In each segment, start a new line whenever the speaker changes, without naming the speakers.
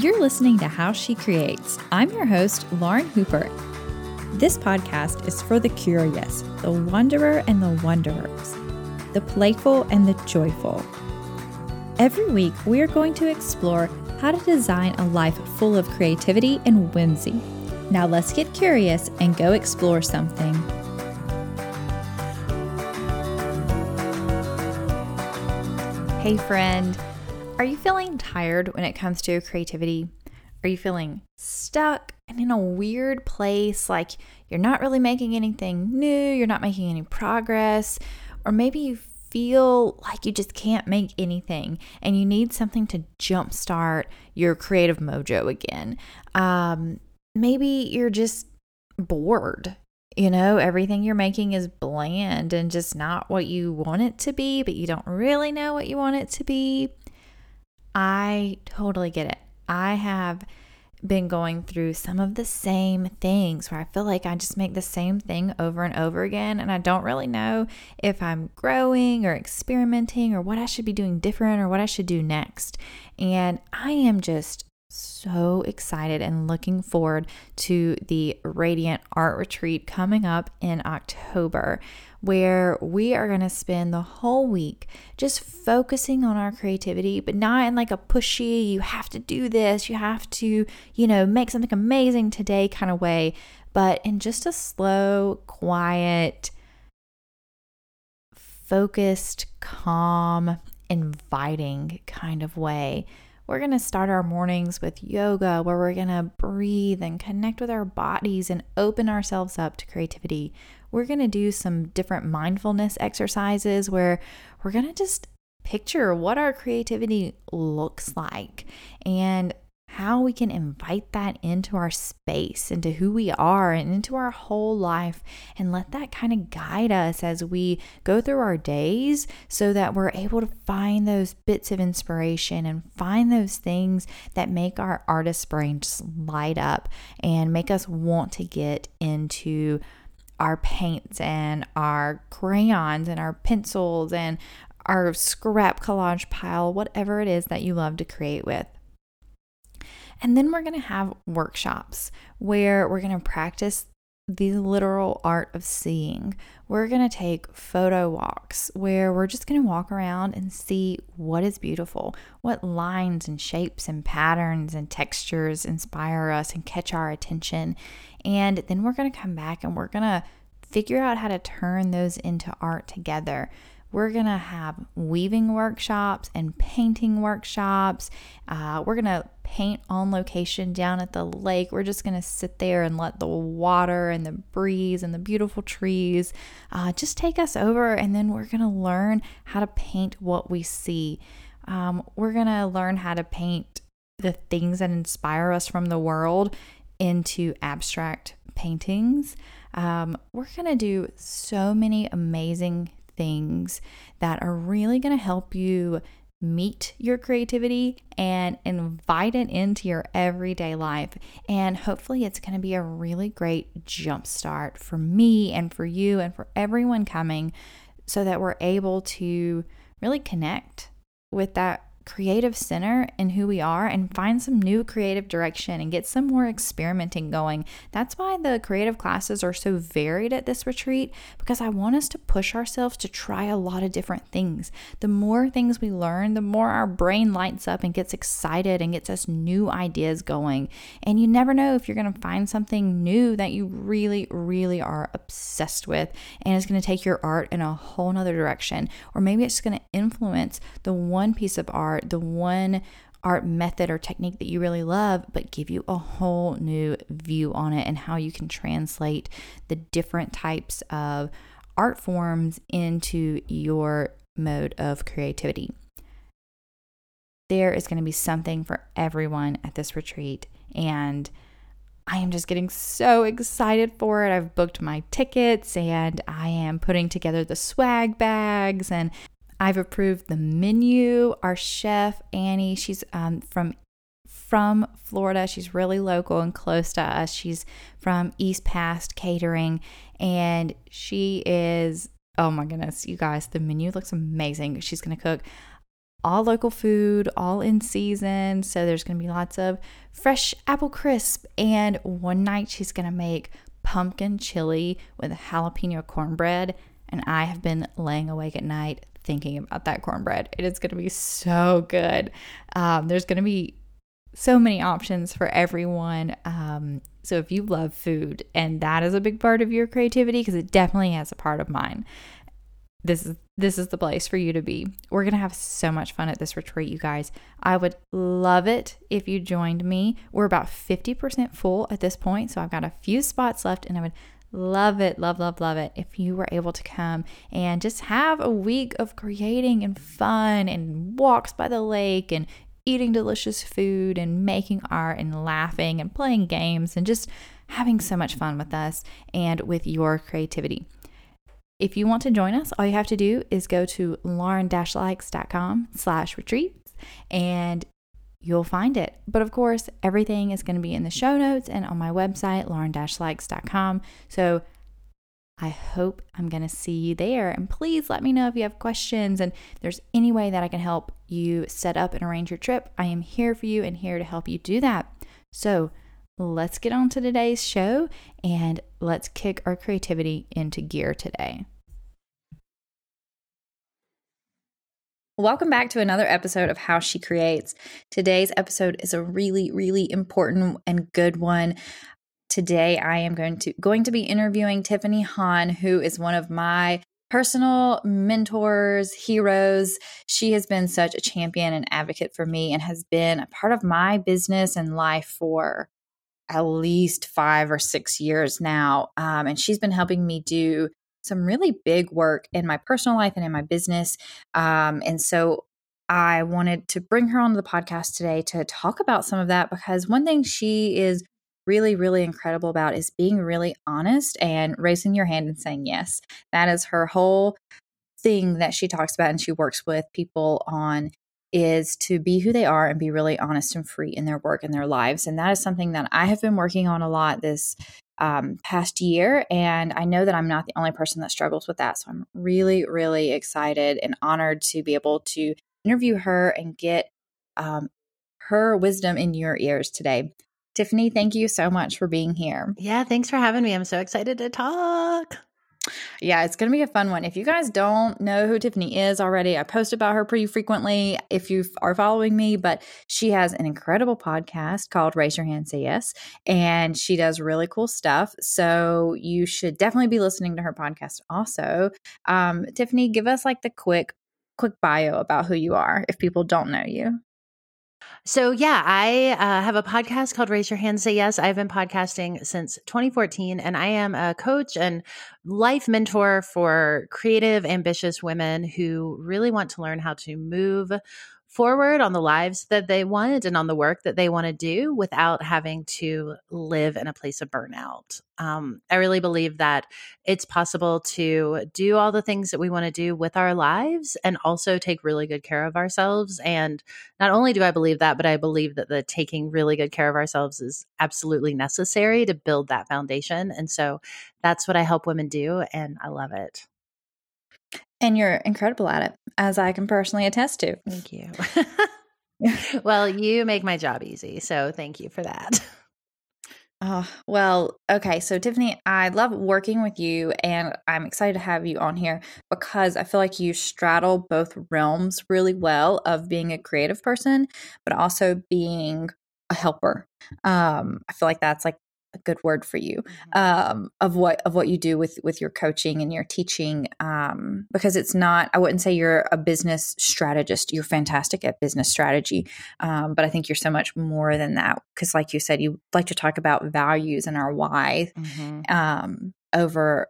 You're listening to How She Creates. I'm your host, Lauren Hooper. This podcast is for the curious, the wanderer and the wanderers, the playful and the joyful. Every week, we are going to explore how to design a life full of creativity and whimsy. Now, let's get curious and go explore something. Hey, friend. Are you feeling tired when it comes to creativity? Are you feeling stuck and in a weird place like you're not really making anything new, you're not making any progress, or maybe you feel like you just can't make anything and you need something to jumpstart your creative mojo again? Um, maybe you're just bored you know, everything you're making is bland and just not what you want it to be, but you don't really know what you want it to be. I totally get it. I have been going through some of the same things where I feel like I just make the same thing over and over again. And I don't really know if I'm growing or experimenting or what I should be doing different or what I should do next. And I am just so excited and looking forward to the Radiant Art Retreat coming up in October, where we are going to spend the whole week just focusing on our creativity, but not in like a pushy, you have to do this, you have to, you know, make something amazing today kind of way, but in just a slow, quiet, focused, calm, inviting kind of way we're going to start our mornings with yoga, where we're going to breathe and connect with our bodies and open ourselves up to creativity. We're going to do some different mindfulness exercises where we're going to just picture what our creativity looks like and how we can invite that into our space, into who we are, and into our whole life, and let that kind of guide us as we go through our days so that we're able to find those bits of inspiration and find those things that make our artist brain just light up and make us want to get into our paints and our crayons and our pencils and our scrap collage pile, whatever it is that you love to create with. And then we're going to have workshops where we're going to practice the literal art of seeing. We're going to take photo walks where we're just going to walk around and see what is beautiful, what lines and shapes and patterns and textures inspire us and catch our attention. And then we're going to come back and we're going to figure out how to turn those into art together. We're going to have weaving workshops and painting workshops. Uh, we're going to paint on location down at the lake. We're just going to sit there and let the water and the breeze and the beautiful trees uh, just take us over. And then we're going to learn how to paint what we see. Um, we're going to learn how to paint the things that inspire us from the world into abstract paintings. Um, we're going to do so many amazing things that are really going to help you meet your creativity and invite it into your everyday life. And hopefully, it's going to be a really great jumpstart for me and for you and for everyone coming so that we're able to really connect with that creative center in who we are and find some new creative direction and get some more experimenting going. That's why the creative classes are so varied at this retreat because I want us to push ourselves to try a lot of different things. The more things we learn, the more our brain lights up and gets excited and gets us new ideas going. And you never know if you're going to find something new that you really, really are obsessed with and it's going to take your art in a whole nother direction. Or maybe it's going to influence the one piece of art art, the one art method or technique that you really love, but give you a whole new view on it and how you can translate the different types of art forms into your mode of creativity. There is going to be something for everyone at this retreat, and I am just getting so excited for it. I've booked my tickets and I am putting together the swag bags and I've approved the menu. Our chef Annie, she's um, from from Florida. She's really local and close to us. She's from East Past Catering, and she is oh my goodness, you guys, the menu looks amazing. She's gonna cook all local food, all in season. So there's going to be lots of fresh apple crisp. And one night she's going to make pumpkin chili with jalapeno cornbread. And I have been laying awake at night thinking about that cornbread. It is going to be so good. Um, there's going to be so many options for everyone. Um, so if you love food and that is a big part of your creativity, because it definitely has a part of mine, this is this is the place for you to be. We're going to have so much fun at this retreat, you guys. I would love it if you joined me. We're about 50% full at this point, so I've got a few spots left and I would love it, love, love, love it if you were able to come and just have a week of creating and fun and walks by the lake and eating delicious food and making art and laughing and playing games and just having so much fun with us and with your creativity. If you want to join us, all you have to do is go to lauren-likes.com slash retreats and you'll find it. But of course, everything is going to be in the show notes and on my website, lauren-likes.com. So I hope I'm going to see you there. And please let me know if you have questions and there's any way that I can help you set up and arrange your trip. I am here for you and here to help you do that. So let's get on to today's show and let's kick our creativity into gear today. Welcome back to another episode of How She Creates. Today's episode is a really, really important and good one. Today I am going to going to be interviewing Tiffany Han, who is one of my personal mentors, heroes. She has been such a champion and advocate for me and has been a part of my business and life for at least five or six years now. Um, and she's been helping me do some really big work in my personal life and in my business. Um, and so I wanted to bring her onto the podcast today to talk about some of that because one thing she is really, really incredible about is being really honest and raising your hand and saying yes. That is her whole thing that she talks about and she works with people on is to be who they are and be really honest and free in their work and their lives. And that is something that I have been working on a lot this um, past year. And I know that I'm not the only person that struggles with that. So I'm really, really excited and honored to be able to interview her and get um, her wisdom in your ears today. Tiffany, thank you so much for being here.
Yeah, thanks for having me. I'm so excited to talk.
Yeah, it's going to be a fun one. If you guys don't know who Tiffany is already, I post about her pretty frequently if you are following me, but she has an incredible podcast called Raise Your Hand Say Yes, and she does really cool stuff. So you should definitely be listening to her podcast also. Um, Tiffany, give us like the quick, quick bio about who you are if people don't know you.
So, yeah, I uh, have a podcast called Raise Your Hand Say Yes. I've been podcasting since 2014, and I am a coach and life mentor for creative, ambitious women who really want to learn how to move forward on the lives that they want and on the work that they want to do without having to live in a place of burnout. Um, I really believe that it's possible to do all the things that we want to do with our lives and also take really good care of ourselves. And not only do I believe that, but I believe that the taking really good care of ourselves is absolutely necessary to build that foundation. And so that's what I help women do. And I love it.
And you're incredible at it, as I can personally attest to.
Thank you. well, you make my job easy. So thank you for that.
Oh, well, okay. So, Tiffany, I love working with you, and I'm excited to have you on here because I feel like you straddle both realms really well of being a creative person, but also being a helper. Um, I feel like that's like a good word for you mm-hmm. um, of what of what you do with with your coaching and your teaching um, because it's not i wouldn't say you're a business strategist you're fantastic at business strategy um, but i think you're so much more than that because like you said you like to talk about values and our why mm-hmm. Um, over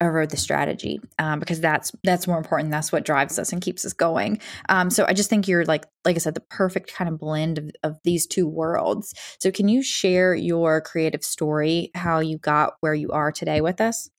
over the strategy um, because that's that's more important. That's what drives us and keeps us going. Um, so i just think you're like like i said the perfect kind of blend of, of these two worlds. So can you share your creative story how you got where you are today with us?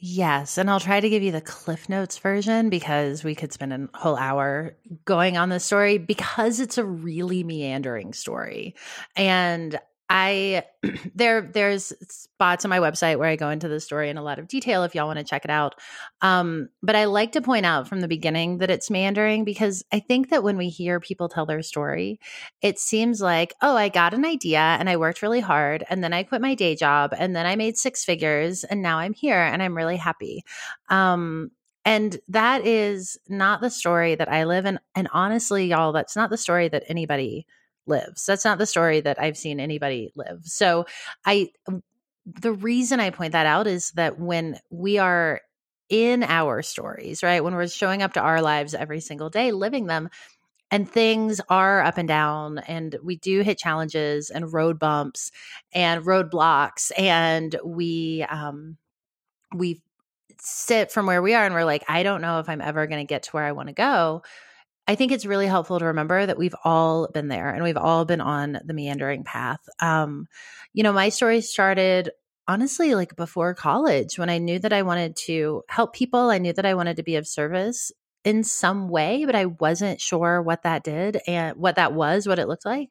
Yes, and I'll try to give you the Cliff Notes version because we could spend a whole hour going on this story because it's a really meandering story. And I there there's spots on my website where I go into the story in a lot of detail if y'all want to check it out. Um, but I like to point out from the beginning that it's meandering because I think that when we hear people tell their story, it seems like, oh, I got an idea and I worked really hard and then I quit my day job and then I made six figures and now I'm here and I'm really happy. Um, and that is not the story that I live in. And honestly, y'all, that's not the story that anybody lives. That's not the story that I've seen anybody live. So I the reason I point that out is that when we are in our stories, right? When we're showing up to our lives every single day, living them, and things are up and down, and we do hit challenges and road bumps and roadblocks, and we um, we sit from where we are, and we're like, I don't know if I'm ever going to get to where I want to go. I think it's really helpful to remember that we've all been there and we've all been on the meandering path. Um, you know, my story started honestly like before college when I knew that I wanted to help people. I knew that I wanted to be of service in some way, but I wasn't sure what that did and what that was, what it looked like.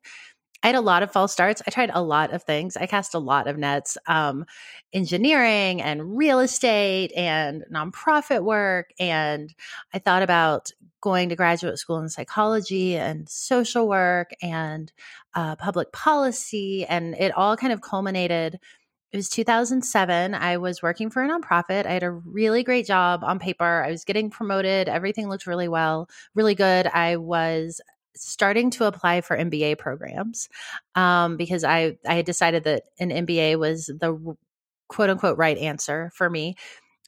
I had a lot of false starts. I tried a lot of things. I cast a lot of nets, um, engineering and real estate and nonprofit work. And I thought about going to graduate school in psychology and social work and uh, public policy. And it all kind of culminated. It was 2007. I was working for a nonprofit. I had a really great job on paper. I was getting promoted. Everything looked really well, really good. I was starting to apply for MBA programs um, because I I had decided that an MBA was the quote unquote right answer for me.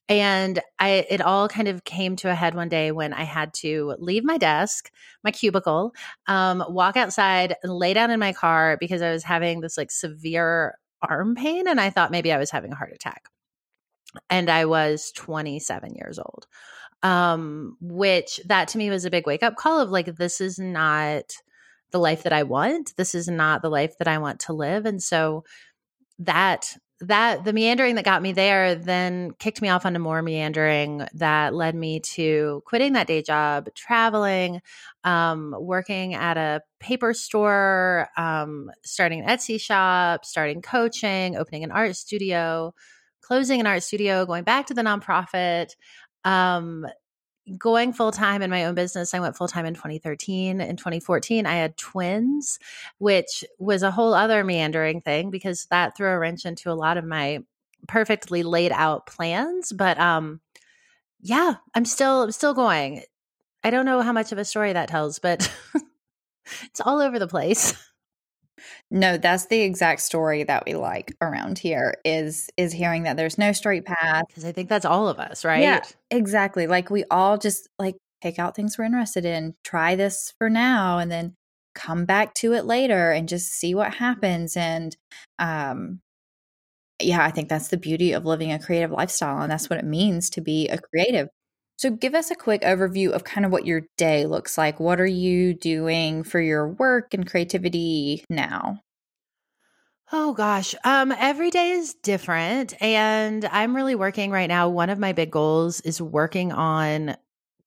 And I it all kind of came to a head one day when I had to leave my desk, my cubicle, um, walk outside lay down in my car because I was having this like severe arm pain and I thought maybe I was having a heart attack. And I was 27 years old um, which that to me was a big wake up call of like, this is not the life that I want. This is not the life that I want to live. And so that that the meandering that got me there then kicked me off onto more meandering that led me to quitting that day job traveling um, working at a paper store um, starting an etsy shop starting coaching opening an art studio closing an art studio going back to the nonprofit um, going full time in my own business, I went full time in 2013. In 2014, I had twins, which was a whole other meandering thing because that threw a wrench into a lot of my perfectly laid out plans. But um, yeah, I'm still I'm still going. I don't know how much of a story that tells, but it's all over the place.
No, that's the exact story that we like around here is is hearing that there's no straight path.
Because I think that's all of us, right?
Yeah, exactly. Like we all just like pick out things we're interested in, try this for now, and then come back to it later and just see what happens. And um yeah, I think that's the beauty of living a creative lifestyle. And that's what it means to be a creative. So, give us a quick overview of kind of what your day looks like. What are you doing for your work and creativity now?
Oh gosh, um, every day is different, and I'm really working right now. One of my big goals is working on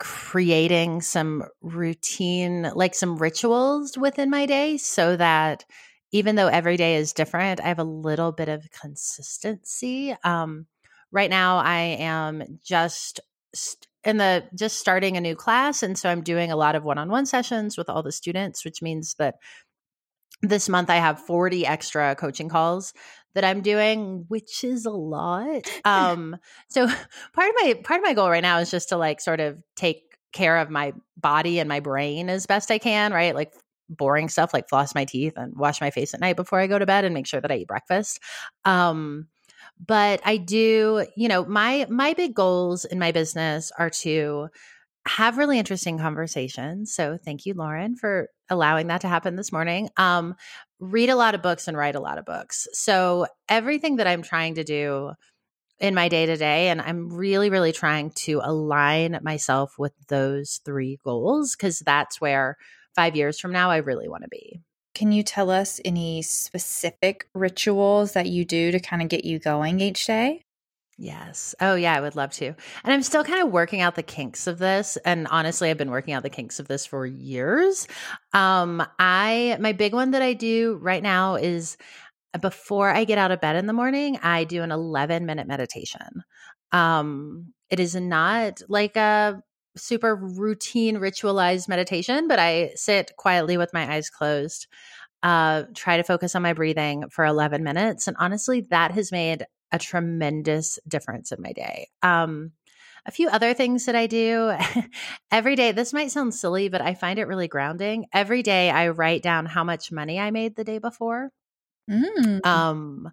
creating some routine, like some rituals within my day, so that even though every day is different, I have a little bit of consistency. Um, right now, I am just st- in the just starting a new class and so i'm doing a lot of one-on-one sessions with all the students which means that this month i have 40 extra coaching calls that i'm doing which is a lot. Um so part of my part of my goal right now is just to like sort of take care of my body and my brain as best i can right? Like boring stuff like floss my teeth and wash my face at night before i go to bed and make sure that i eat breakfast. Um but I do, you know, my my big goals in my business are to have really interesting conversations. So thank you, Lauren, for allowing that to happen this morning. Um, read a lot of books and write a lot of books. So everything that I'm trying to do in my day to day, and I'm really, really trying to align myself with those three goals because that's where five years from now I really want to be.
Can you tell us any specific rituals that you do to kind of get you going each day?
Yes. Oh, yeah, I would love to. And I'm still kind of working out the kinks of this. And honestly, I've been working out the kinks of this for years. Um, I, my big one that I do right now is before I get out of bed in the morning, I do an 11 minute meditation. Um, it is not like a super routine ritualized meditation, but I sit quietly with my eyes closed, uh, try to focus on my breathing for 11 minutes. And honestly, that has made a tremendous difference in my day. Um, a few other things that I do every day. This might sound silly, but I find it really grounding. Every day I write down how much money I made the day before. Mm. Um,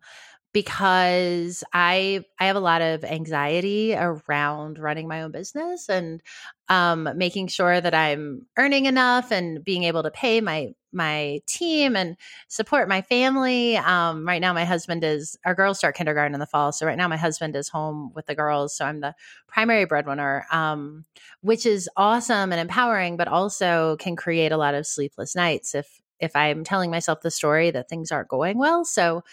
because I I have a lot of anxiety around running my own business and um, making sure that I'm earning enough and being able to pay my my team and support my family. Um, right now, my husband is our girls start kindergarten in the fall, so right now my husband is home with the girls, so I'm the primary breadwinner, um, which is awesome and empowering, but also can create a lot of sleepless nights if if I'm telling myself the story that things aren't going well. So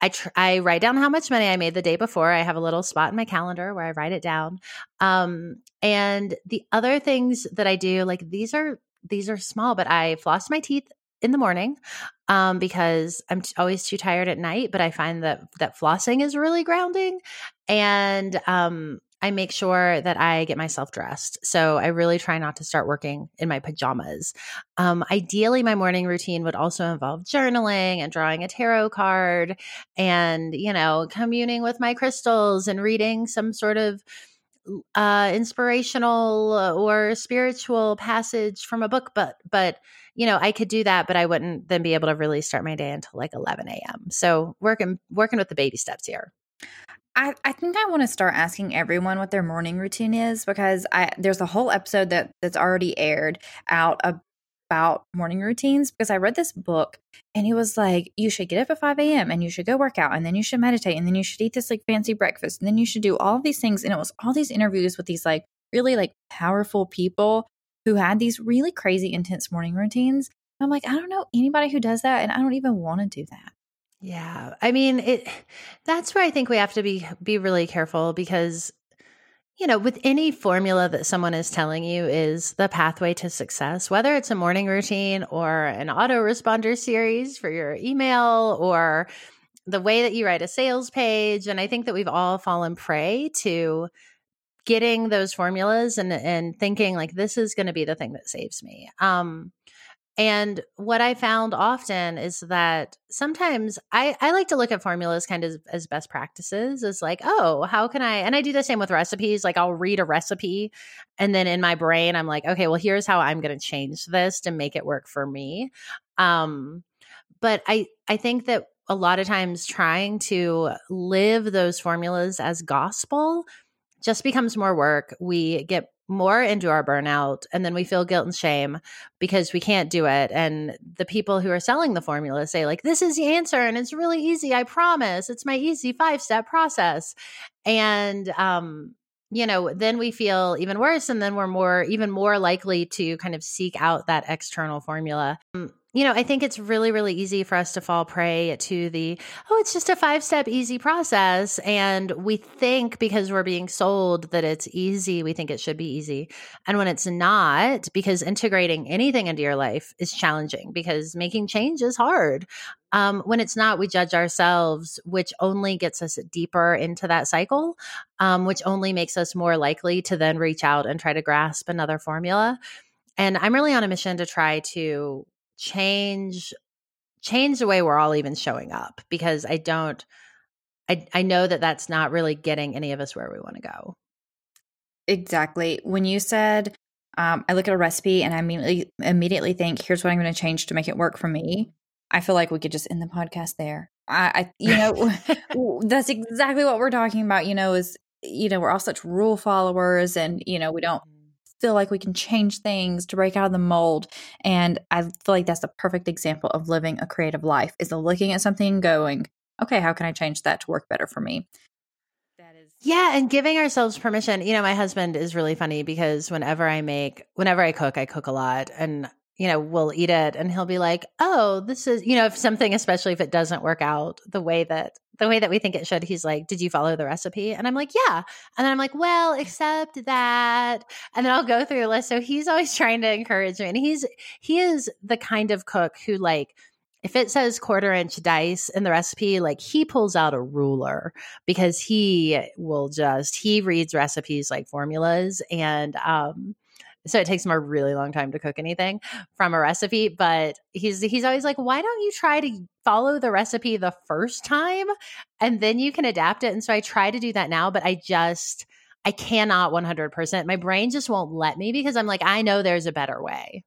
I tr- I write down how much money I made the day before. I have a little spot in my calendar where I write it down. Um, and the other things that I do, like these are these are small, but I floss my teeth in the morning um, because I'm t- always too tired at night. But I find that that flossing is really grounding, and um, I make sure that I get myself dressed. So I really try not to start working in my pajamas. Um, ideally, my morning routine would also involve journaling and drawing a tarot card and, you know, communing with my crystals and reading some sort of uh, inspirational or spiritual passage from a book. But, but, you know, I could do that, but I wouldn't then be able to really start my day until like 11 a.m. So working, working with the baby steps here.
I, I think I want to start asking everyone what their morning routine is because I there's a whole episode that that's already aired out about morning routines because I read this book and it was like you should get up at 5 a.m. and you should go work out and then you should meditate and then you should eat this like fancy breakfast and then you should do all these things and it was all these interviews with these like really like powerful people who had these really crazy intense morning routines. I'm like I don't know anybody who does that and I don't even want to do that.
Yeah. I mean, it that's where I think we have to be be really careful because you know, with any formula that someone is telling you is the pathway to success, whether it's a morning routine or an autoresponder series for your email or the way that you write a sales page, and I think that we've all fallen prey to getting those formulas and and thinking like this is going to be the thing that saves me. Um and what I found often is that sometimes I, I like to look at formulas kind of as best practices, as like, oh, how can I? And I do the same with recipes. Like I'll read a recipe, and then in my brain, I'm like, okay, well, here's how I'm going to change this to make it work for me. Um, but I I think that a lot of times trying to live those formulas as gospel just becomes more work. We get more into our burnout and then we feel guilt and shame because we can't do it. And the people who are selling the formula say like this is the answer and it's really easy i promise. It's my easy five step process. And um you know then we feel even worse and then we're more even more likely to kind of seek out that external formula. Um, you know, I think it's really, really easy for us to fall prey to the, oh, it's just a five step easy process. And we think because we're being sold that it's easy, we think it should be easy. And when it's not, because integrating anything into your life is challenging because making change is hard. Um, when it's not, we judge ourselves, which only gets us deeper into that cycle, um, which only makes us more likely to then reach out and try to grasp another formula. And I'm really on a mission to try to change change the way we're all even showing up because I don't I I know that that's not really getting any of us where we want to go.
Exactly. When you said um, I look at a recipe and I immediately immediately think, here's what I'm going to change to make it work for me. I feel like we could just end the podcast there. I, I you know, that's exactly what we're talking about. You know, is you know we're all such rule followers, and you know we don't feel like we can change things to break out of the mold. And I feel like that's the perfect example of living a creative life is looking at something and going, okay, how can I change that to work better for me?
Yeah, and giving ourselves permission. You know, my husband is really funny because whenever I make whenever I cook, I cook a lot and you know, we'll eat it and he'll be like, "Oh, this is, you know, if something especially if it doesn't work out the way that the way that we think it should, he's like, Did you follow the recipe? And I'm like, Yeah. And then I'm like, Well, except that. And then I'll go through the list. So he's always trying to encourage me. And he's, he is the kind of cook who, like, if it says quarter inch dice in the recipe, like he pulls out a ruler because he will just he reads recipes like formulas and um so it takes him a really long time to cook anything from a recipe but he's he's always like why don't you try to follow the recipe the first time and then you can adapt it. And so i try to do that now but i just i cannot 100% my brain just won't let me because i'm like i know there's a better way.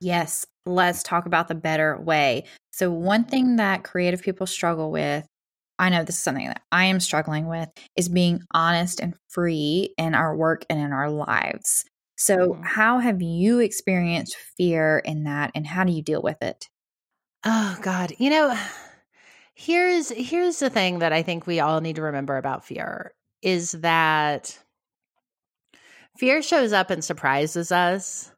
Yes let's talk about the better way. So one thing that creative people struggle with I know this is something that I am struggling with is being honest and free in our work and in our lives. So, mm-hmm. how have you experienced fear in that and how do you deal with it?
Oh god, you know, here's here's the thing that I think we all need to remember about fear is that fear shows up and surprises us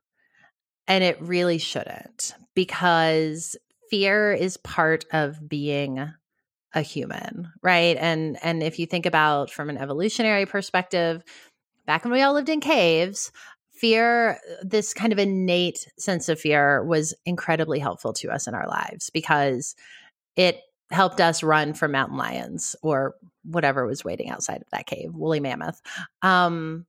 and it really shouldn't because fear is part of being a human, right? And and if you think about from an evolutionary perspective, back when we all lived in caves, fear, this kind of innate sense of fear was incredibly helpful to us in our lives because it helped us run from mountain lions or whatever was waiting outside of that cave, woolly mammoth. Um,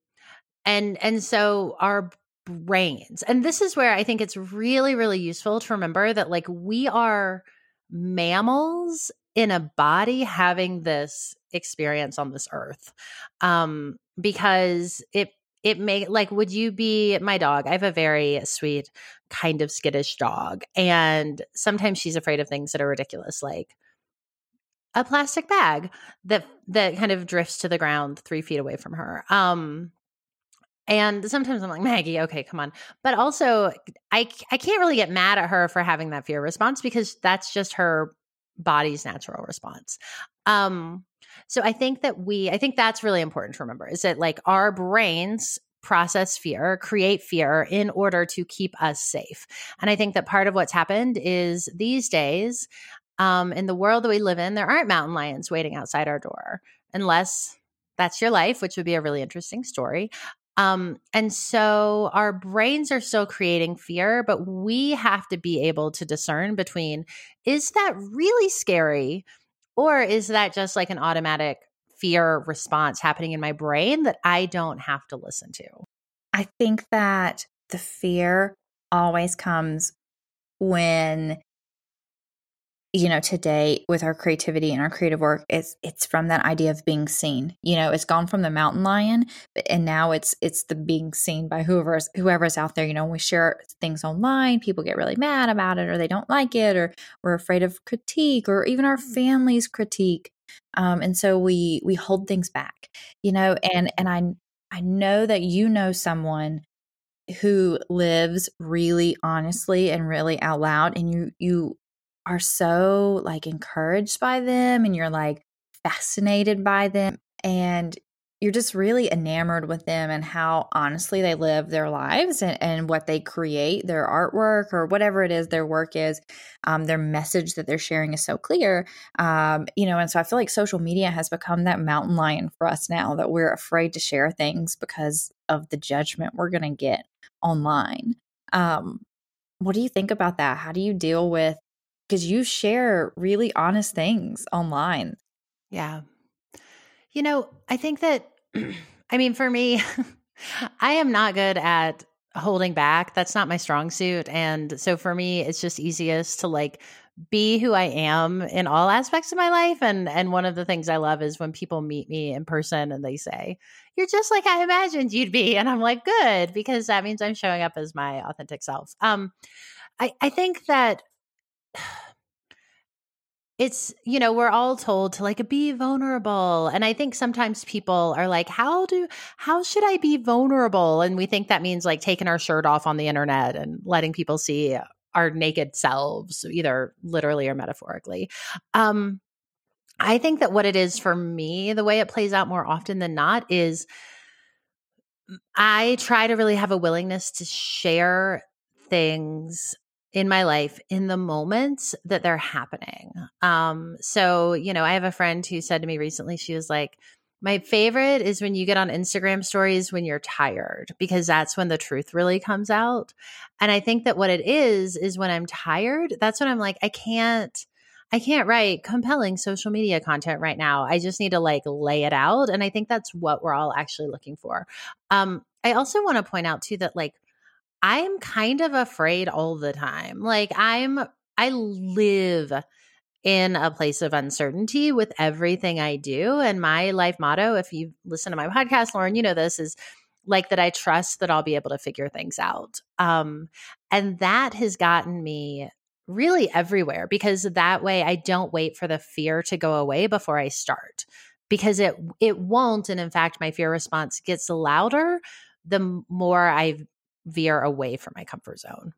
and and so our brains, and this is where I think it's really really useful to remember that like we are mammals in a body having this experience on this earth um, because it it may like would you be my dog i have a very sweet kind of skittish dog and sometimes she's afraid of things that are ridiculous like a plastic bag that that kind of drifts to the ground three feet away from her um and sometimes i'm like maggie okay come on but also i i can't really get mad at her for having that fear response because that's just her body's natural response um so I think that we, I think that's really important to remember is that like our brains process fear, create fear in order to keep us safe. And I think that part of what's happened is these days, um, in the world that we live in, there aren't mountain lions waiting outside our door, unless that's your life, which would be a really interesting story. Um, and so our brains are still creating fear, but we have to be able to discern between is that really scary? Or is that just like an automatic fear response happening in my brain that I don't have to listen to?
I think that the fear always comes when you know today with our creativity and our creative work it's it's from that idea of being seen. You know it's gone from the mountain lion and now it's it's the being seen by whoever's whoever's out there. You know we share things online people get really mad about it or they don't like it or we're afraid of critique or even our mm. families critique. Um, and so we we hold things back you know and and i i know that you know someone who lives really honestly and really out loud and you you are so like encouraged by them and you're like fascinated by them and you're just really enamored with them and how honestly they live their lives and, and what they create, their artwork or whatever it is their work is, um, their message that they're sharing is so clear. Um, you know, and so I feel like social media has become that mountain lion for us now that we're afraid to share things because of the judgment we're going to get online. Um, what do you think about that? How do you deal with because you share really honest things online.
Yeah. You know, I think that, I mean, for me, I am not good at holding back. That's not my strong suit. And so for me, it's just easiest to like be who I am in all aspects of my life. And and one of the things I love is when people meet me in person and they say, You're just like I imagined you'd be. And I'm like, good, because that means I'm showing up as my authentic self. Um I, I think that it's you know we're all told to like be vulnerable and i think sometimes people are like how do how should i be vulnerable? And we think that means like taking our shirt off on the internet and letting people see our naked selves either literally or metaphorically. Um i think that what it is for me the way it plays out more often than not is i try to really have a willingness to share things in my life in the moments that they're happening. Um, so, you know, I have a friend who said to me recently, she was like, My favorite is when you get on Instagram stories when you're tired because that's when the truth really comes out. And I think that what it is is when I'm tired, that's when I'm like I can't I can't write compelling social media content right now. I just need to like lay it out and I think that's what we're all actually looking for. Um I also want to point out too that like I'm kind of afraid all the time. Like I'm I live in a place of uncertainty with everything I do. And my life motto, if you listen to my podcast, Lauren, you know this is like that I trust that I'll be able to figure things out. Um, and that has gotten me really everywhere because that way I don't wait for the fear to go away before I start because it it won't and in fact my fear response gets louder the more I veer away from my comfort zone.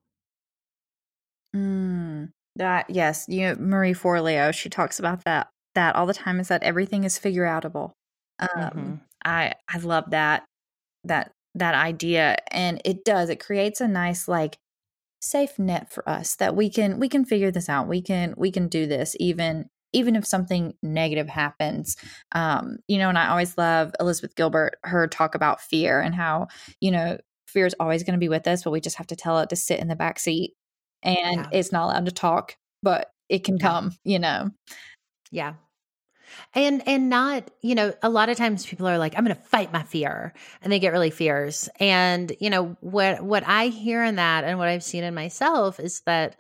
Mm. That yes, you know, Marie Forleo, she talks about that that all the time is that everything is figure outable. Um, mm-hmm. I I love that that that idea, and it does. It creates a nice like safe net for us that we can we can figure this out. We can we can do this even even if something negative happens. Um, you know, and I always love Elizabeth Gilbert her talk about fear and how you know fear is always going to be with us, but we just have to tell it to sit in the back seat and yeah. it's not allowed to talk, but it can come, you know.
Yeah. And and not, you know, a lot of times people are like, I'm gonna fight my fear. And they get really fierce. And, you know, what what I hear in that and what I've seen in myself is that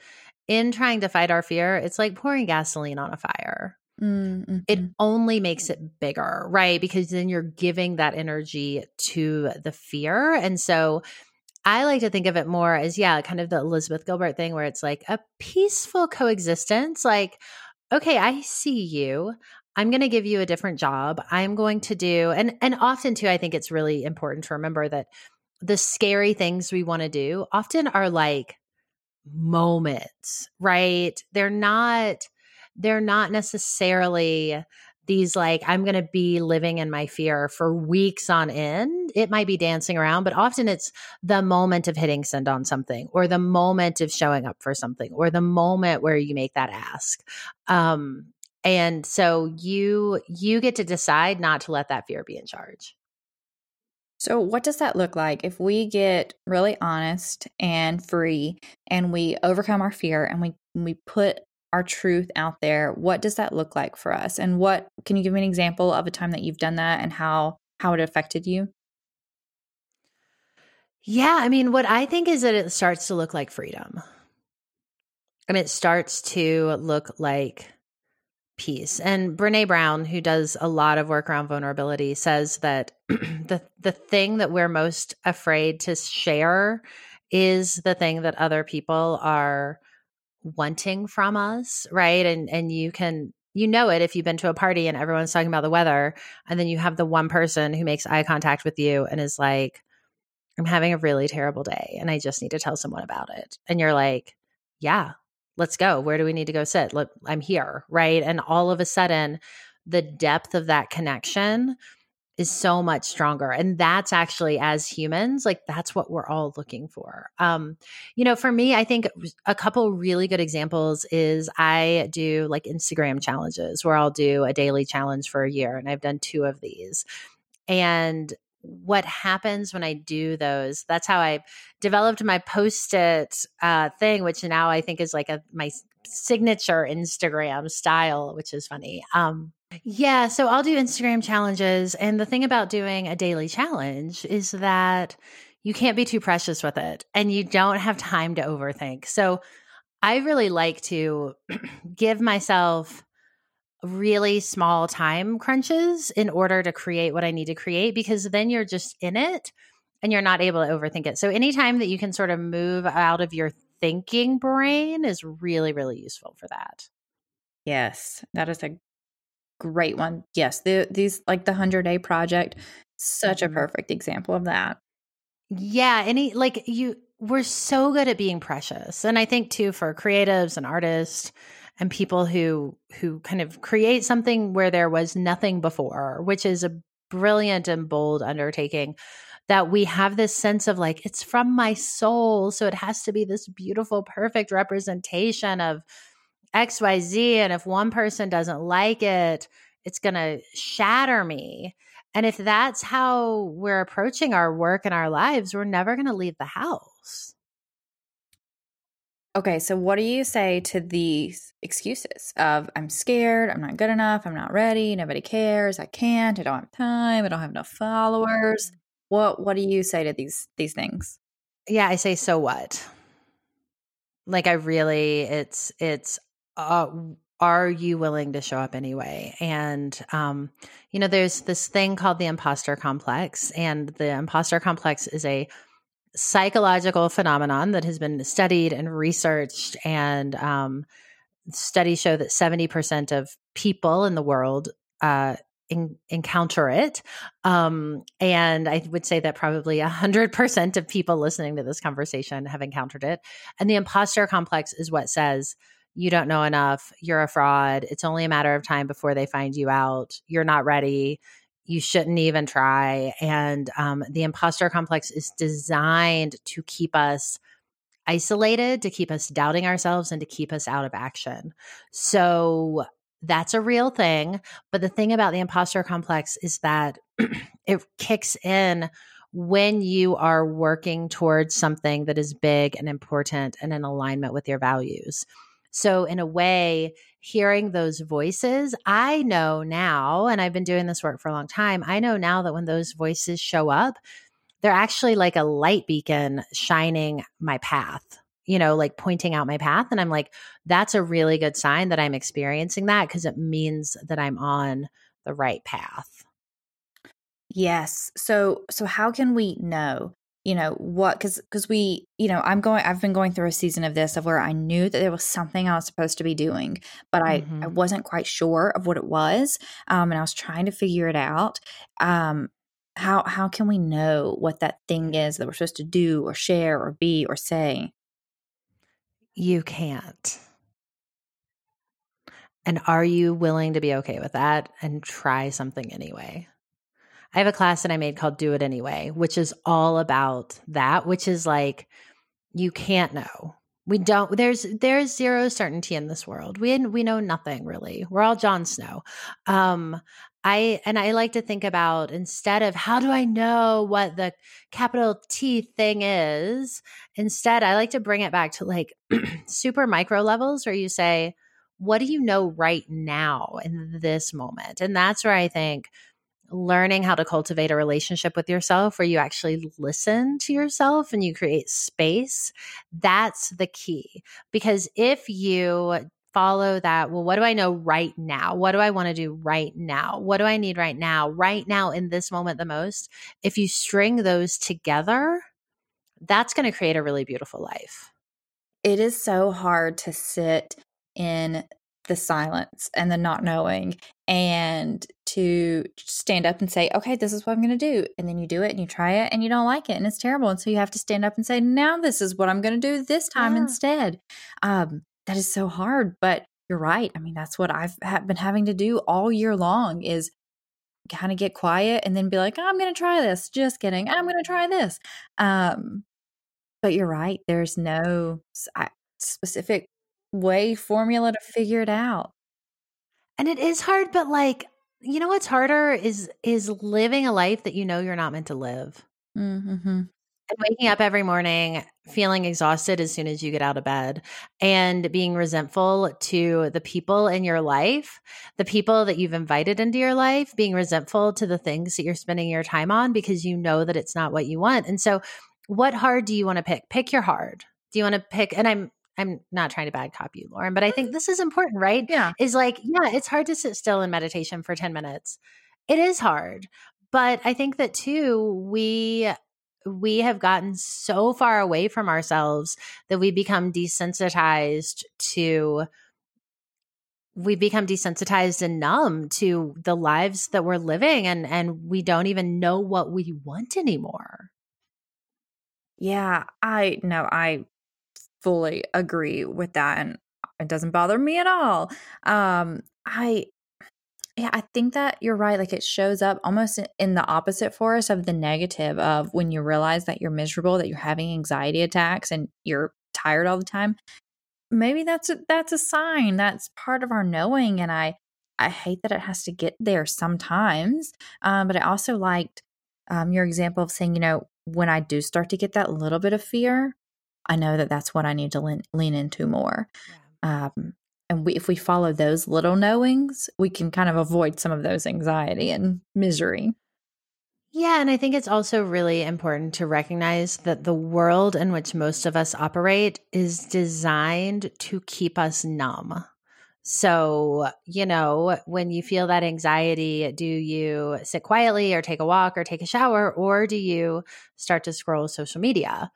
in trying to fight our fear, it's like pouring gasoline on a fire. Mm-hmm. It only makes it bigger, right? Because then you're giving that energy to the fear. And so I like to think of it more as, yeah, kind of the Elizabeth Gilbert thing where it's like a peaceful coexistence. Like, okay, I see you. I'm going to give you a different job. I'm going to do, and, and often too, I think it's really important to remember that the scary things we want to do often are like moments, right? They're not, they're not necessarily these like i'm going to be living in my fear for weeks on end. It might be dancing around but often it's the moment of hitting send on something or the moment of showing up for something or the moment where you make that ask. Um and so you you get to decide not to let that fear be in charge.
So, what does that look like if we get really honest and free and we overcome our fear and we we put our truth out there what does that look like for us? And what can you give me an example of a time that you've done that and how how it affected you?
Yeah i mean what i think is that it starts to look like freedom. And it starts to look like peace. And brene brown who does a lot of work around vulnerability says that the the thing that we're most afraid to share is the thing that other people are wanting from us, right? And and you can you know it if you've been to a party and everyone's talking about the weather and then you have the one person who makes eye contact with you and is like I'm having a really terrible day and I just need to tell someone about it. And you're like, yeah, let's go. Where do we need to go sit? Look, I'm here, right? And all of a sudden the depth of that connection is so much stronger. And that's actually as humans like that's what we're all looking for. Um you know for me i think a couple really good examples is i do like instagram challenges where i'll do a daily challenge for a year and i've done two of these. And what happens when i do those that's how i developed my post-it uh, thing which now i think is like a my signature instagram style which is funny. Um yeah, so I'll do Instagram challenges. And the thing about doing a daily challenge is that you can't be too precious with it and you don't have time to overthink. So I really like to give myself really small time crunches in order to create what I need to create because then you're just in it and you're not able to overthink it. So anytime that you can sort of move out of your thinking brain is really, really useful for that.
Yes, that is a great one. Yes, the, these like the 100 day project, such a mm-hmm. perfect example of that.
Yeah, any like you we're so good at being precious. And I think too for creatives and artists and people who who kind of create something where there was nothing before, which is a brilliant and bold undertaking that we have this sense of like it's from my soul so it has to be this beautiful perfect representation of XYZ. And if one person doesn't like it, it's going to shatter me. And if that's how we're approaching our work and our lives, we're never going to leave the house.
Okay, so what do you say to these excuses of I'm scared, I'm not good enough, I'm not ready, nobody cares, I can't, I don't have time, I don't have enough followers. Mm. What what do you say to these these things?
Yeah, I say so what? Like I really it's it's uh are you willing to show up anyway? And um you know there's this thing called the imposter complex and the imposter complex is a psychological phenomenon that has been studied and researched and um, studies show that 70% of people in the world uh, in, encounter it um, and i would say that probably 100% of people listening to this conversation have encountered it and the imposter complex is what says you don't know enough you're a fraud it's only a matter of time before they find you out you're not ready you shouldn't even try. And um, the imposter complex is designed to keep us isolated, to keep us doubting ourselves, and to keep us out of action. So that's a real thing. But the thing about the imposter complex is that it kicks in when you are working towards something that is big and important and in alignment with your values. So, in a way, hearing those voices, I know now, and I've been doing this work for a long time, I know now that when those voices show up, they're actually like a light beacon shining my path, you know, like pointing out my path. And I'm like, that's a really good sign that I'm experiencing that because it means that I'm on the right path.
Yes. So so how can we know? You know what because because we you know i'm going i've been going through a season of this of where i knew that there was something i was supposed to be doing but i mm-hmm. i wasn't quite sure of what it was um and i was trying to figure it out um how how can we know what that thing is that we're supposed to do or share or be or say?
You can't. And are you willing to be okay with that and try something anyway I have a class that I made called Do It Anyway, which is all about that, which is like you can't know. We don't there's there's zero certainty in this world. We we know nothing really. We're all Jon Snow. Um I and I like to think about instead of how do I know what the capital T thing is, instead I like to bring it back to like super micro levels where you say what do you know right now in this moment? And that's where I think learning how to cultivate a relationship with yourself where you actually listen to yourself and you create space, that's the key. Because if you follow that, well, what do I know right now? What do I want to do right now? What do I need right now? Right now, in this moment, the most, if you string those together, that's going to create a really beautiful life.
It is so hard to sit in the silence and the not knowing and to stand up and say, okay, this is what I'm going to do. And then you do it and you try it and you don't like it and it's terrible. And so you have to stand up and say, now this is what I'm going to do this time yeah. instead. Um, that is so hard, but you're right. I mean, that's what I've been having to do all year long is kind of get quiet and then be like, I'm going to try this. Just kidding. I'm going to try this. Um, but you're right. There's no specific way formula to figure it out.
And it is hard, but like, you know what's harder is is living a life that you know you're not meant to live. Mm-hmm. And waking up every morning feeling exhausted as soon as you get out of bed and being resentful to the people in your life, the people that you've invited into your life, being resentful to the things that you're spending your time on because you know that it's not what you want. And so, what hard do you want to pick? Pick your hard. Do you want to pick? And I'm I'm not trying to bad cop you, Lauren, but I think mm. this is important, right?
Yeah.
Is like, yeah, it's hard to sit still in meditation for 10 minutes. It is hard. But I think that too, we we have gotten so far away from ourselves that we become desensitized to we become desensitized and numb to the lives that we're living and and we don't even know what we want anymore.
Yeah, I know I fully agree with that and it doesn't bother me at all. Um I yeah, I think that you're right. Like it shows up almost in the opposite for us of the negative of when you realize that you're miserable, that you're having anxiety attacks and you're tired all the time. Maybe that's a, that's a sign. That's part of our knowing. And I I hate that it has to get there sometimes. Um, but I also liked um, your example of saying, you know, when I do start to get that little bit of fear, I know that that's what I need to lean, lean into more. Yeah. Um, and we, if we follow those little knowings, we can kind of avoid some of those anxiety and misery.
Yeah, and I think it's also really important to recognize that the world in which most of us operate is designed to keep us numb. So, you know, when you feel that anxiety, do you sit quietly or take a walk or take a shower, or do you start to scroll social media?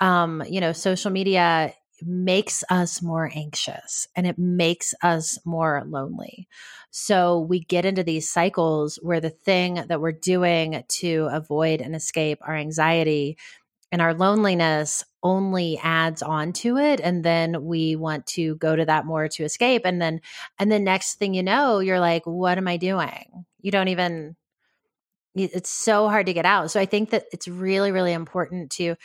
Um, you know, social media makes us more anxious and it makes us more lonely. So we get into these cycles where the thing that we're doing to avoid and escape our anxiety and our loneliness only adds on to it. And then we want to go to that more to escape. And then and the next thing you know you're like what am i doing? You don't even it's so hard to get out. So i think that it's really really important to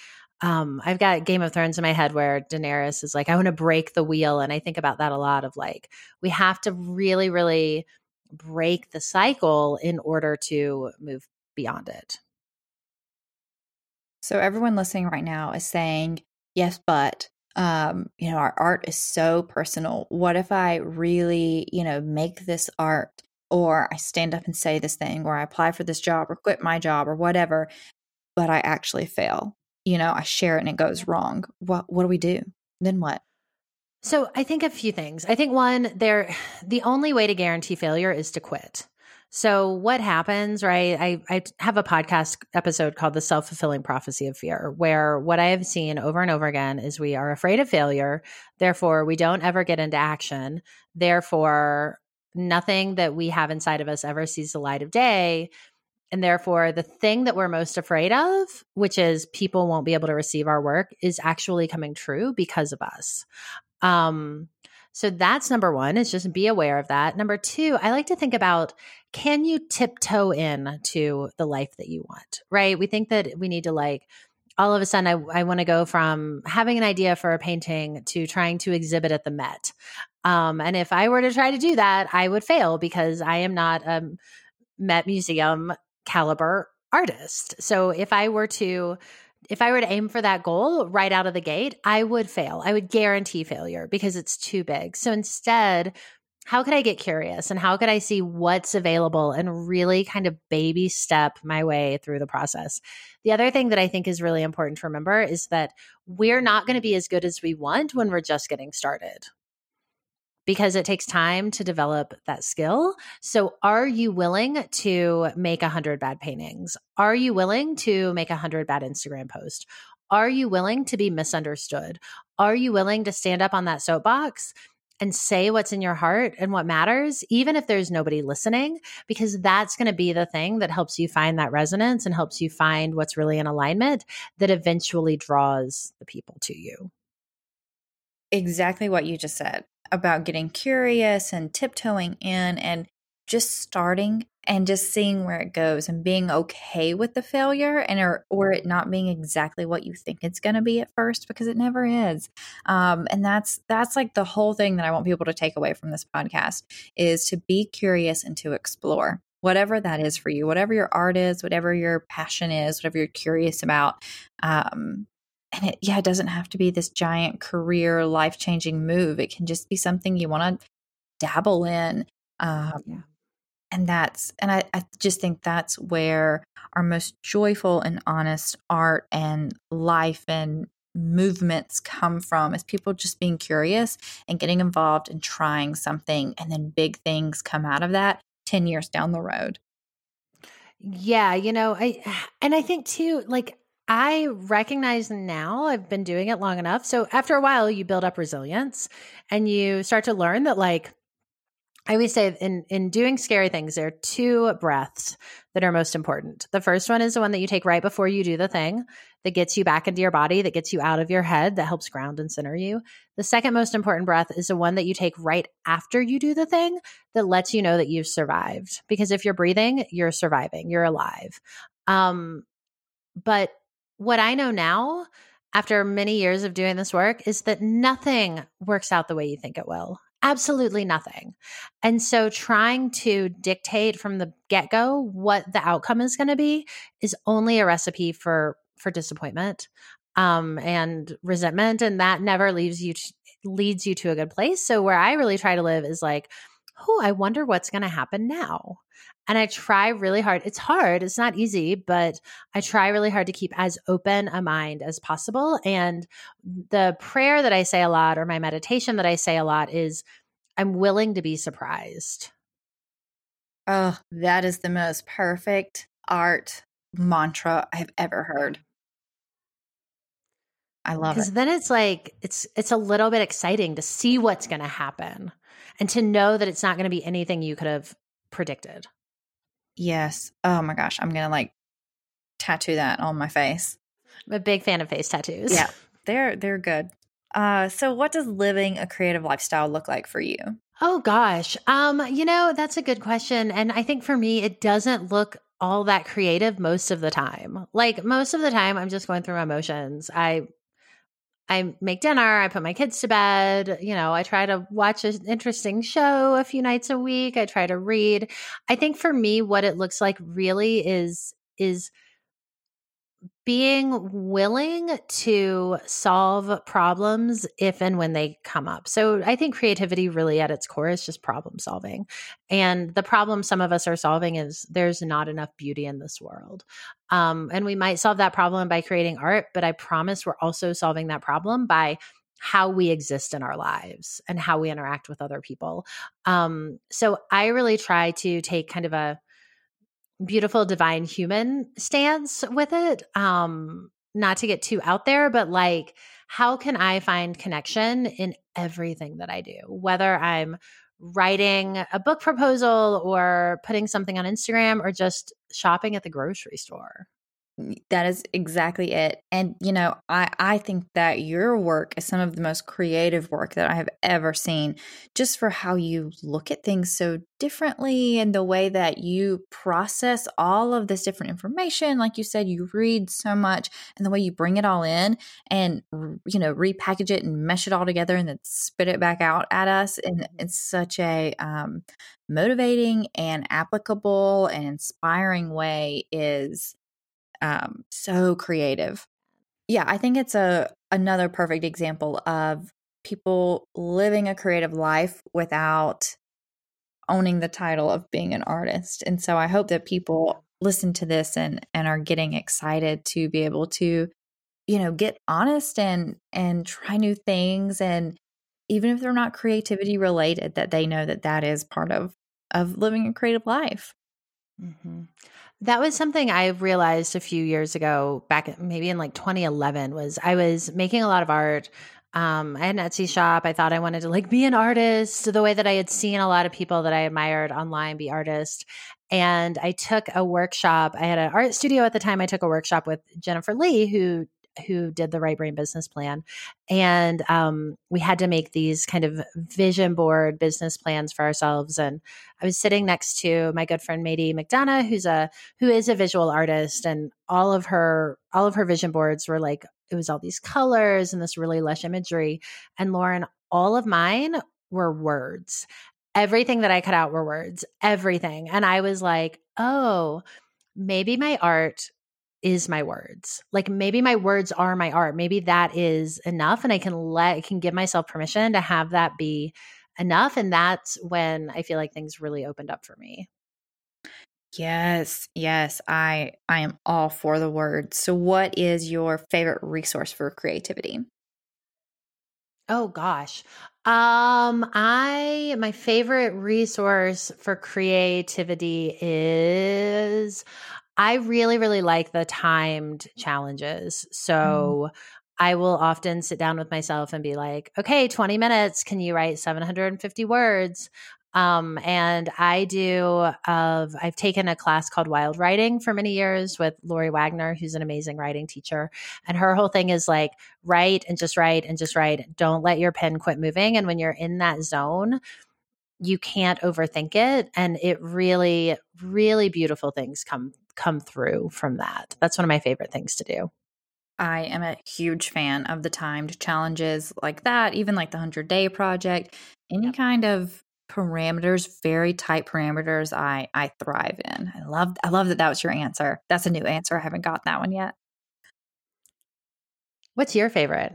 um, I've got Game of Thrones in my head where Daenerys is like, I want to break the wheel. And I think about that a lot of like, we have to really, really break the cycle in order to move beyond it.
So everyone listening right now is saying, yes, but um, you know, our art is so personal. What if I really, you know, make this art or I stand up and say this thing or I apply for this job or quit my job or whatever, but I actually fail? You know, I share it and it goes wrong. What what do we do? Then what?
So I think a few things. I think one, there the only way to guarantee failure is to quit. So what happens, right? I, I have a podcast episode called The Self-Fulfilling Prophecy of Fear, where what I have seen over and over again is we are afraid of failure. Therefore, we don't ever get into action. Therefore, nothing that we have inside of us ever sees the light of day and therefore, the thing that we're most afraid of, which is people won't be able to receive our work, is actually coming true because of us. Um, so that's number one, is just be aware of that. Number two, I like to think about can you tiptoe in to the life that you want, right? We think that we need to like, all of a sudden, I, I want to go from having an idea for a painting to trying to exhibit at the Met. Um, and if I were to try to do that, I would fail because I am not a Met Museum caliber artist. So if I were to if I were to aim for that goal right out of the gate, I would fail. I would guarantee failure because it's too big. So instead, how could I get curious and how could I see what's available and really kind of baby step my way through the process? The other thing that I think is really important to remember is that we're not going to be as good as we want when we're just getting started because it takes time to develop that skill. So, are you willing to make a hundred bad paintings? Are you willing to make a hundred bad Instagram posts? Are you willing to be misunderstood? Are you willing to stand up on that soapbox and say what's in your heart and what matters, even if there's nobody listening? Because that's going to be the thing that helps you find that resonance and helps you find what's really in alignment that eventually draws the people to you.
Exactly what you just said about getting curious and tiptoeing in and just starting and just seeing where it goes and being okay with the failure and or, or it not being exactly what you think it's going to be at first because it never is. Um, and that's that's like the whole thing that i want people to take away from this podcast is to be curious and to explore. Whatever that is for you whatever your art is whatever your passion is whatever you're curious about um, and it yeah it doesn't have to be this giant career life changing move it can just be something you want to dabble in um, yeah. and that's and I, I just think that's where our most joyful and honest art and life and movements come from is people just being curious and getting involved and trying something and then big things come out of that 10 years down the road
yeah you know i and i think too like I recognize now I've been doing it long enough. So after a while, you build up resilience and you start to learn that, like, I always say in, in doing scary things, there are two breaths that are most important. The first one is the one that you take right before you do the thing that gets you back into your body, that gets you out of your head, that helps ground and center you. The second most important breath is the one that you take right after you do the thing that lets you know that you've survived. Because if you're breathing, you're surviving, you're alive. Um, but what I know now, after many years of doing this work, is that nothing works out the way you think it will. absolutely nothing. And so trying to dictate from the get-go what the outcome is going to be is only a recipe for for disappointment um and resentment and that never leaves you leads you to a good place. So where I really try to live is like, "Oh, I wonder what's going to happen now." And I try really hard. It's hard, it's not easy, but I try really hard to keep as open a mind as possible. And the prayer that I say a lot, or my meditation that I say a lot, is I'm willing to be surprised.
Oh, that is the most perfect art mantra I've ever heard. I love it.
Because then it's like it's it's a little bit exciting to see what's going to happen and to know that it's not going to be anything you could have predicted.
Yes. Oh my gosh, I'm gonna like tattoo that on my face.
I'm a big fan of face tattoos.
Yeah, they're they're good. Uh, so what does living a creative lifestyle look like for you?
Oh gosh. Um, you know, that's a good question. And I think for me, it doesn't look all that creative most of the time. Like most of the time I'm just going through my emotions. I I make dinner, I put my kids to bed, you know, I try to watch an interesting show a few nights a week, I try to read. I think for me what it looks like really is is being willing to solve problems if and when they come up. So I think creativity really at its core is just problem solving. And the problem some of us are solving is there's not enough beauty in this world. Um, and we might solve that problem by creating art, but I promise we're also solving that problem by how we exist in our lives and how we interact with other people. Um, so I really try to take kind of a beautiful divine human stance with it um not to get too out there but like how can i find connection in everything that i do? Whether i'm writing a book proposal or putting something on instagram or just shopping at the grocery store
that is exactly it. And you know, I I think that your work is some of the most creative work that I have ever seen just for how you look at things so differently and the way that you process all of this different information like you said you read so much and the way you bring it all in and you know repackage it and mesh it all together and then spit it back out at us and it's such a um, motivating and applicable and inspiring way is um, so creative. Yeah, I think it's a another perfect example of people living a creative life without owning the title of being an artist. And so I hope that people listen to this and and are getting excited to be able to you know get honest and and try new things and even if they're not creativity related that they know that that is part of of living a creative life.
Mm-hmm. That was something I realized a few years ago, back maybe in like 2011, was I was making a lot of art. Um, I had an Etsy shop. I thought I wanted to like be an artist the way that I had seen a lot of people that I admired online be artists. And I took a workshop. I had an art studio at the time. I took a workshop with Jennifer Lee, who who did the right brain business plan and um, we had to make these kind of vision board business plans for ourselves and i was sitting next to my good friend Mady mcdonough who's a who is a visual artist and all of her all of her vision boards were like it was all these colors and this really lush imagery and lauren all of mine were words. Everything that i cut out were words. Everything. And i was like oh maybe my art is my words. Like maybe my words are my art. Maybe that is enough and I can let I can give myself permission to have that be enough and that's when I feel like things really opened up for me.
Yes, yes, I I am all for the words. So what is your favorite resource for creativity?
Oh gosh. Um I my favorite resource for creativity is I really, really like the timed challenges. Mm. So mm. I will often sit down with myself and be like, okay, 20 minutes. Can you write 750 words? Um, and I do of I've taken a class called Wild Writing for many years with Laurie Wagner, who's an amazing writing teacher. And her whole thing is like write and just write and just write. Don't let your pen quit moving. And when you're in that zone, you can't overthink it. And it really, really beautiful things come come through from that. That's one of my favorite things to do.
I am a huge fan of the timed challenges like that, even like the 100 day project, any yep. kind of parameters, very tight parameters I I thrive in. I love I love that that was your answer. That's a new answer. I haven't got that one yet.
What's your favorite?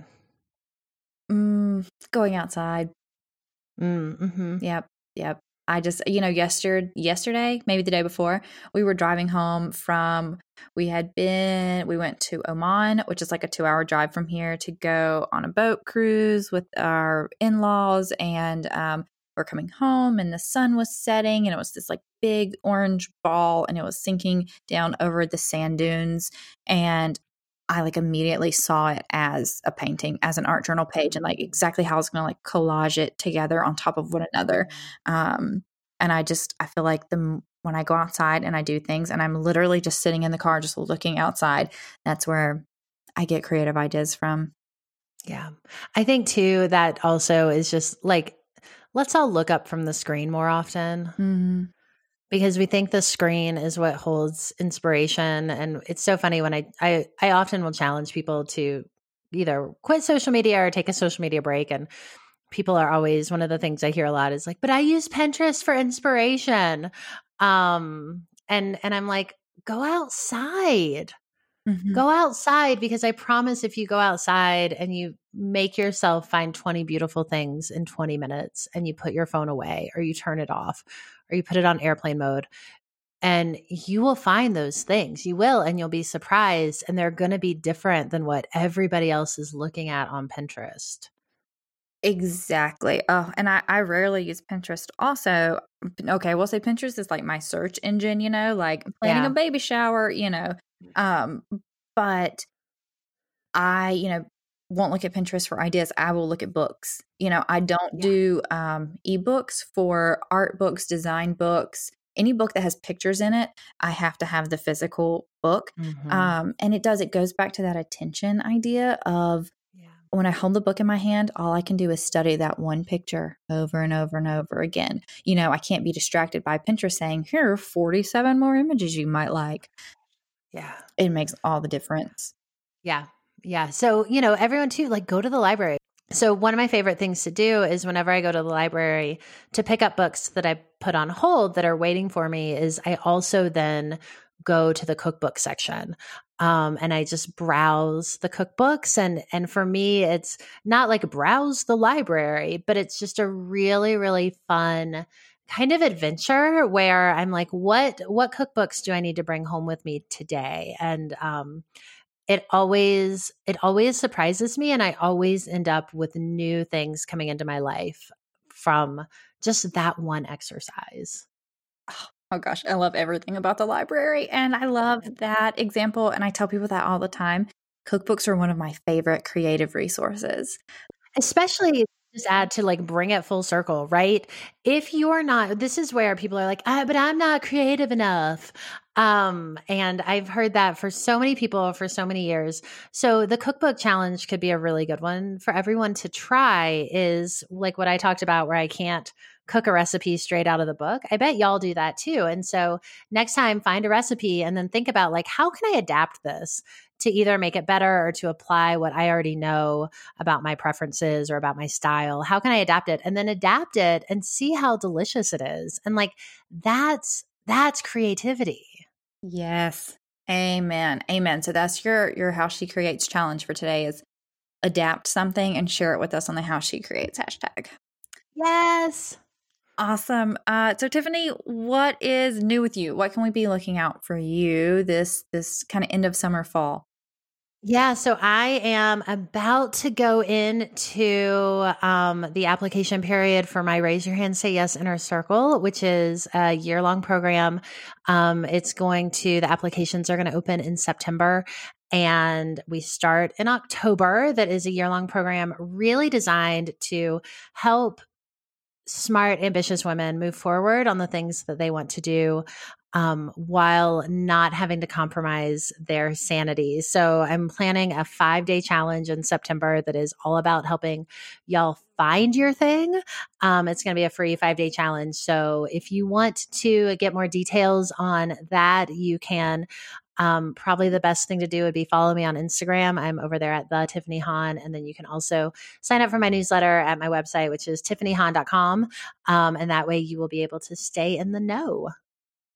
Mm, going outside.
Mm, mm-hmm.
Yep. Yep. I just, you know, yesterday, yesterday, maybe the day before, we were driving home from, we had been, we went to Oman, which is like a two hour drive from here to go on a boat cruise with our in laws. And um, we're coming home and the sun was setting and it was this like big orange ball and it was sinking down over the sand dunes. And I like immediately saw it as a painting, as an art journal page, and like exactly how I was going to like collage it together on top of one another. Um, and I just I feel like the when I go outside and I do things, and I'm literally just sitting in the car, just looking outside. That's where I get creative ideas from.
Yeah, I think too that also is just like let's all look up from the screen more often.
Mm-hmm
because we think the screen is what holds inspiration. And it's so funny when I, I i often will challenge people to either quit social media or take a social media break. And people are always one of the things i hear a lot is like but i use pinterest for inspiration. Um and and i'm like go outside. Mm-hmm. go outside because i promise if you go outside and you make yourself find 20 beautiful things in 20 minutes and you put your phone away or you turn it off or you put it on airplane mode and you will find those things. You will, and you'll be surprised. And they're going to be different than what everybody else is looking at on Pinterest.
Exactly. Oh, and I, I rarely use Pinterest. Also, okay, we'll say Pinterest is like my search engine, you know, like planning yeah. a baby shower, you know. Um, but I, you know, won't look at Pinterest for ideas. I will look at books. You know, I don't yeah. do um, ebooks for art books, design books, any book that has pictures in it. I have to have the physical book. Mm-hmm. Um, and it does, it goes back to that attention idea of yeah. when I hold the book in my hand, all I can do is study that one picture over and over and over again. You know, I can't be distracted by Pinterest saying, here are 47 more images you might like.
Yeah.
It makes all the difference.
Yeah. Yeah. So, you know, everyone too, like go to the library. So, one of my favorite things to do is whenever I go to the library to pick up books that I put on hold that are waiting for me, is I also then go to the cookbook section. Um, and I just browse the cookbooks. And, and for me, it's not like browse the library, but it's just a really, really fun kind of adventure where I'm like, what, what cookbooks do I need to bring home with me today? And, um, it always it always surprises me and i always end up with new things coming into my life from just that one exercise
oh, oh gosh i love everything about the library and i love that example and i tell people that all the time cookbooks are one of my favorite creative resources
especially just add to like bring it full circle, right? If you're not, this is where people are like, ah, but I'm not creative enough. Um, and I've heard that for so many people for so many years. So the cookbook challenge could be a really good one for everyone to try is like what I talked about where I can't cook a recipe straight out of the book. I bet y'all do that too. And so next time find a recipe and then think about like how can I adapt this to either make it better or to apply what I already know about my preferences or about my style? How can I adapt it? And then adapt it and see how delicious it is. And like that's that's creativity.
Yes. Amen. Amen. So that's your your how she creates challenge for today is adapt something and share it with us on the how she creates hashtag.
Yes.
Awesome. Uh, so Tiffany, what is new with you? What can we be looking out for you this this kind of end of summer fall?
Yeah, so I am about to go into um, the application period for my Raise Your Hand, Say Yes Inner Circle, which is a year long program. Um, it's going to, the applications are going to open in September and we start in October. That is a year long program really designed to help smart, ambitious women move forward on the things that they want to do um, while not having to compromise their sanity. So I'm planning a five day challenge in September that is all about helping y'all find your thing. Um, it's going to be a free five day challenge. So if you want to get more details on that, you can um, probably the best thing to do would be follow me on Instagram. I'm over there at the Tiffany Han. And then you can also sign up for my newsletter at my website, which is tiffanyhan.com. Um, and that way you will be able to stay in the know.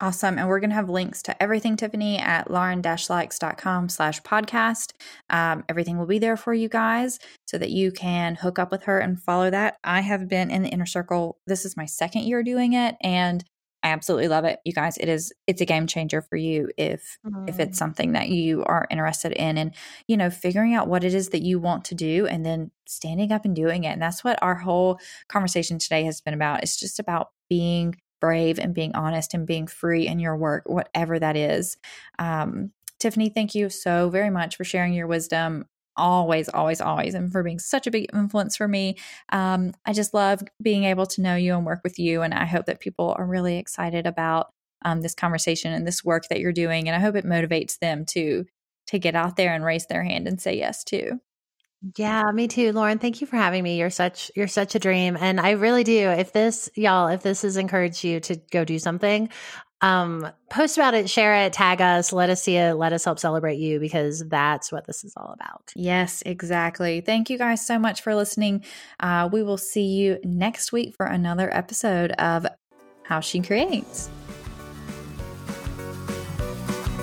Awesome. And we're going to have links to everything, Tiffany, at lauren-likes.com slash podcast. Um, everything will be there for you guys so that you can hook up with her and follow that. I have been in the inner circle. This is my second year doing it. And I absolutely love it. You guys, it is it's a game changer for you if mm. if it's mm. something that you are interested in and you know, figuring out what it is that you want to do and then standing up and doing it. And that's what our whole conversation today has been about. It's just about being brave and being honest and being free in your work, whatever that is. Um, Tiffany, thank you so very much for sharing your wisdom always, always, always, and for being such a big influence for me. Um, I just love being able to know you and work with you. And I hope that people are really excited about um, this conversation and this work that you're doing. And I hope it motivates them to to get out there and raise their hand and say yes too.
Yeah, me too, Lauren. Thank you for having me. You're such you're such a dream, and I really do. If this, y'all, if this has encouraged you to go do something, um, post about it, share it, tag us, let us see it, let us help celebrate you because that's what this is all about.
Yes, exactly. Thank you guys so much for listening. Uh, we will see you next week for another episode of How She Creates.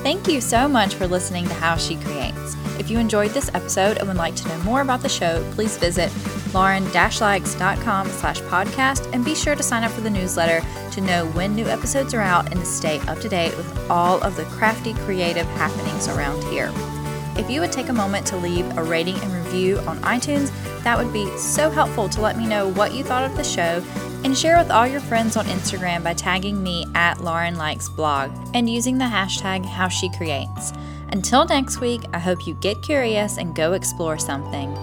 Thank you so much for listening to How She Creates. If you enjoyed this episode and would like to know more about the show, please visit lauren-likes.com slash podcast and be sure to sign up for the newsletter to know when new episodes are out and to stay up to date with all of the crafty creative happenings around here. If you would take a moment to leave a rating and review on iTunes, that would be so helpful to let me know what you thought of the show and share with all your friends on Instagram by tagging me at Lauren Likes Blog and using the hashtag HowSheCreates. Until next week, I hope you get curious and go explore something.